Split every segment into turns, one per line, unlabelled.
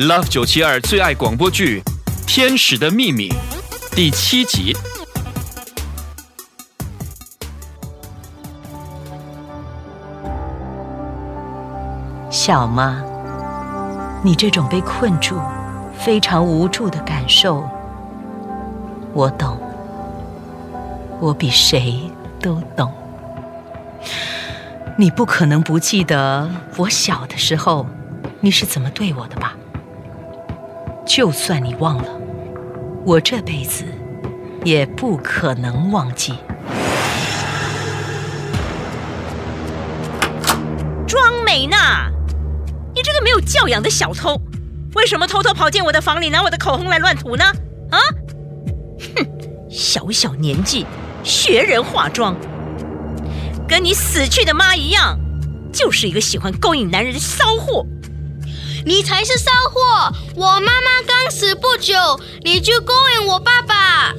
Love 九七二最爱广播剧《天使的秘密》第七集。
小妈，你这种被困住、非常无助的感受，我懂，我比谁都懂。你不可能不记得我小的时候你是怎么对我的吧？就算你忘了，我这辈子也不可能忘记。
庄美娜，你这个没有教养的小偷，为什么偷偷跑进我的房里拿我的口红来乱涂呢？啊！哼，小小年纪学人化妆，跟你死去的妈一样，就是一个喜欢勾引男人的骚货。
你才是骚货！我妈妈刚死不久，你就勾引我爸爸。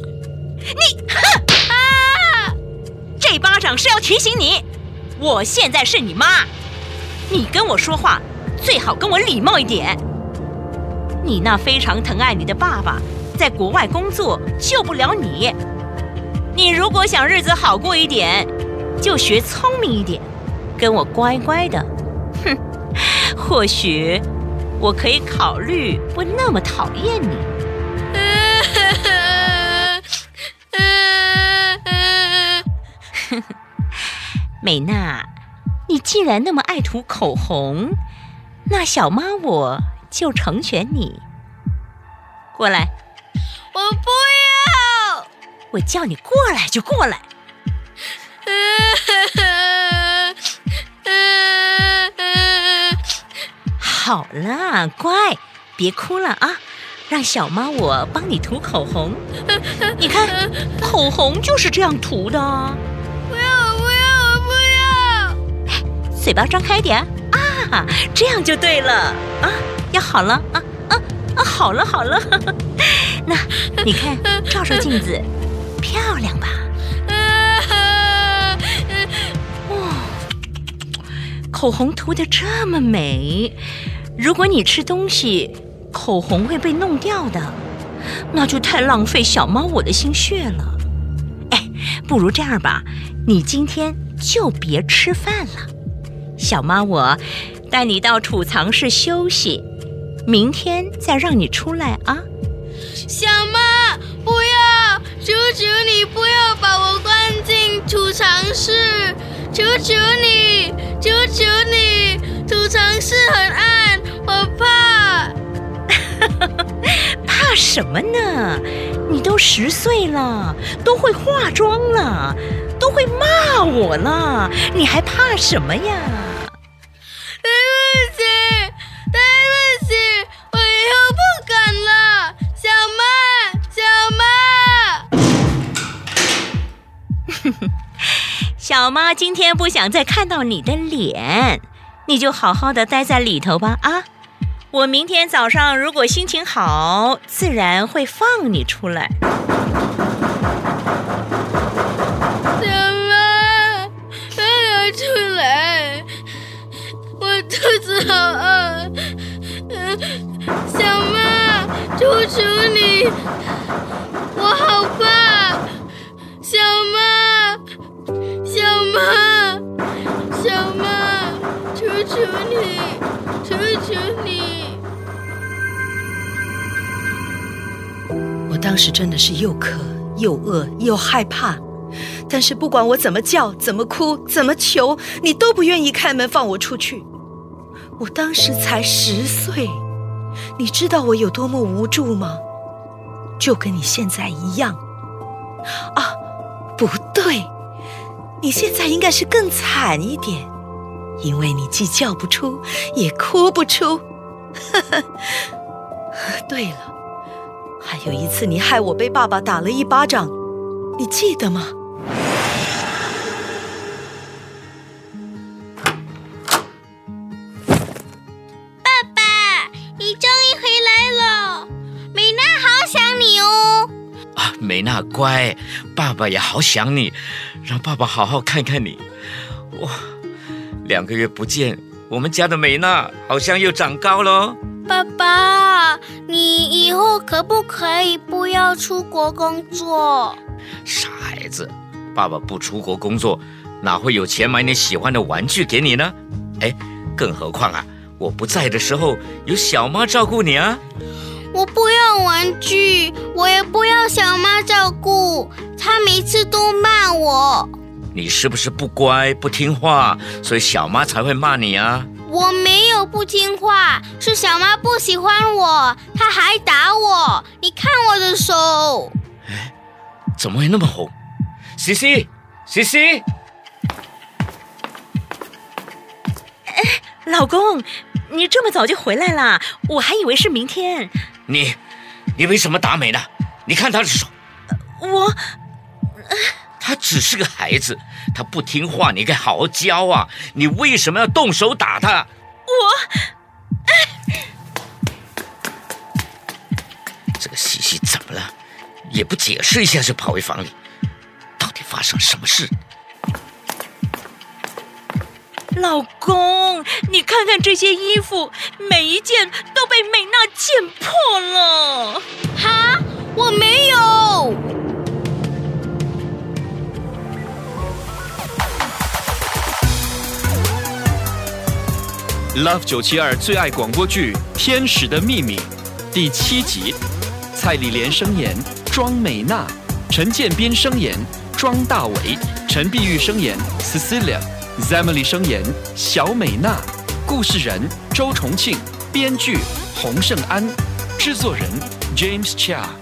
你哼啊！这巴掌是要提醒你，我现在是你妈，你跟我说话最好跟我礼貌一点。你那非常疼爱你的爸爸在国外工作，救不了你。你如果想日子好过一点，就学聪明一点，跟我乖乖的。哼，或许。我可以考虑不那么讨厌你，美娜，你既然那么爱涂口红，那小妈我就成全你。过来，
我不要，
我叫你过来就过来。好了，乖，别哭了啊！让小妈我帮你涂口红。你看，口红就是这样涂的。
不要，不要，我不
要！嘴巴张开点啊，这样就对了啊！要好了啊啊啊！好了好了，那你看，照照镜子，漂亮吧？哇，口红涂的这么美。如果你吃东西，口红会被弄掉的，那就太浪费小猫我的心血了。哎，不如这样吧，你今天就别吃饭了，小猫我带你到储藏室休息，明天再让你出来啊。
小妈，不要，求求你不要把我关进储藏室，求求你，求求你，储藏室很安。我怕，
怕什么呢？你都十岁了，都会化妆了，都会骂我了，你还怕什么呀？
对不起，对不起，我以后不敢了。小妈，
小妈，小妈今天不想再看到你的脸。你就好好的待在里头吧啊！我明天早上如果心情好，自然会放你出来。
小妈，放我出来！我肚子好饿。小妈，求求你，我好怕。小妈，小妈，小。求你，求求你！
我当时真的是又渴又饿又害怕，但是不管我怎么叫、怎么哭、怎么求，你都不愿意开门放我出去。我当时才十岁，你知道我有多么无助吗？就跟你现在一样。啊，不对，你现在应该是更惨一点。因为你既叫不出，也哭不出。对了，还有一次你害我被爸爸打了一巴掌，你记得吗？
爸爸，你终于回来了，美娜好想你哦。
啊，美娜乖，爸爸也好想你，让爸爸好好看看你。哇！两个月不见，我们家的美娜好像又长高了。
爸爸，你以后可不可以不要出国工作？
傻孩子，爸爸不出国工作，哪会有钱买你喜欢的玩具给你呢？哎，更何况啊，我不在的时候有小妈照顾你啊。
我不要玩具，我也不要小妈照顾，她每次都骂我。
你是不是不乖不听话，所以小妈才会骂你啊？
我没有不听话，是小妈不喜欢我，她还打我。你看我的手，
哎，怎么会那么红？西西，西西，
老公，你这么早就回来啦？我还以为是明天。
你，你为什么打美呢？你看她的手，
我，
他只是个孩子，他不听话，你该好好教啊！你为什么要动手打他？
我，
这个西西怎么了？也不解释一下就跑回房里，到底发生什么事？
老公，你看看这些衣服，每一件都被美娜剪破了。
哈，我没有。
Love 九七二最爱广播剧《天使的秘密》第七集，蔡丽莲声演庄美娜，陈建斌声演庄大伟，陈碧玉声演 Cecilia，Zemily 声演小美娜，故事人周重庆，编剧洪胜安，制作人 James Chia。